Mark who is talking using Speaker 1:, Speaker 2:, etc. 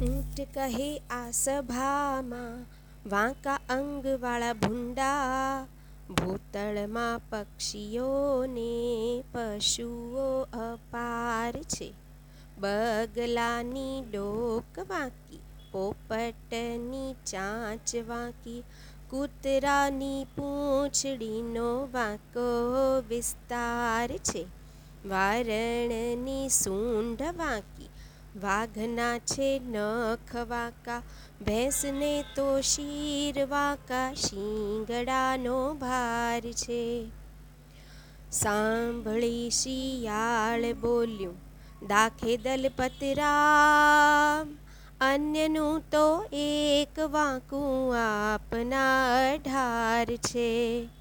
Speaker 1: શેઠ કહે આ સભામાં, વાંકા અંગવાળા ભૂંડા, ભૂતળમાં પક્ષીઓને પશુઓ અપાર છે. બગલાની ડોક વાંકી, પોપટની ચાંચ વાંકી, કૂતરાની પૂંછડીનો વાંકો વિસ્તાર છે. વારણની સૂંઢ વાંકી વાઘના છે નખ વાંકા, ભેંસને તો શીર વાંકા, શિંગડાનો ભાર છે. સાંભળી શિયાળ બોલ્યું, દાખે દલપતરામ અન્યનું તો એક વાંકું આપના અઢાર છે.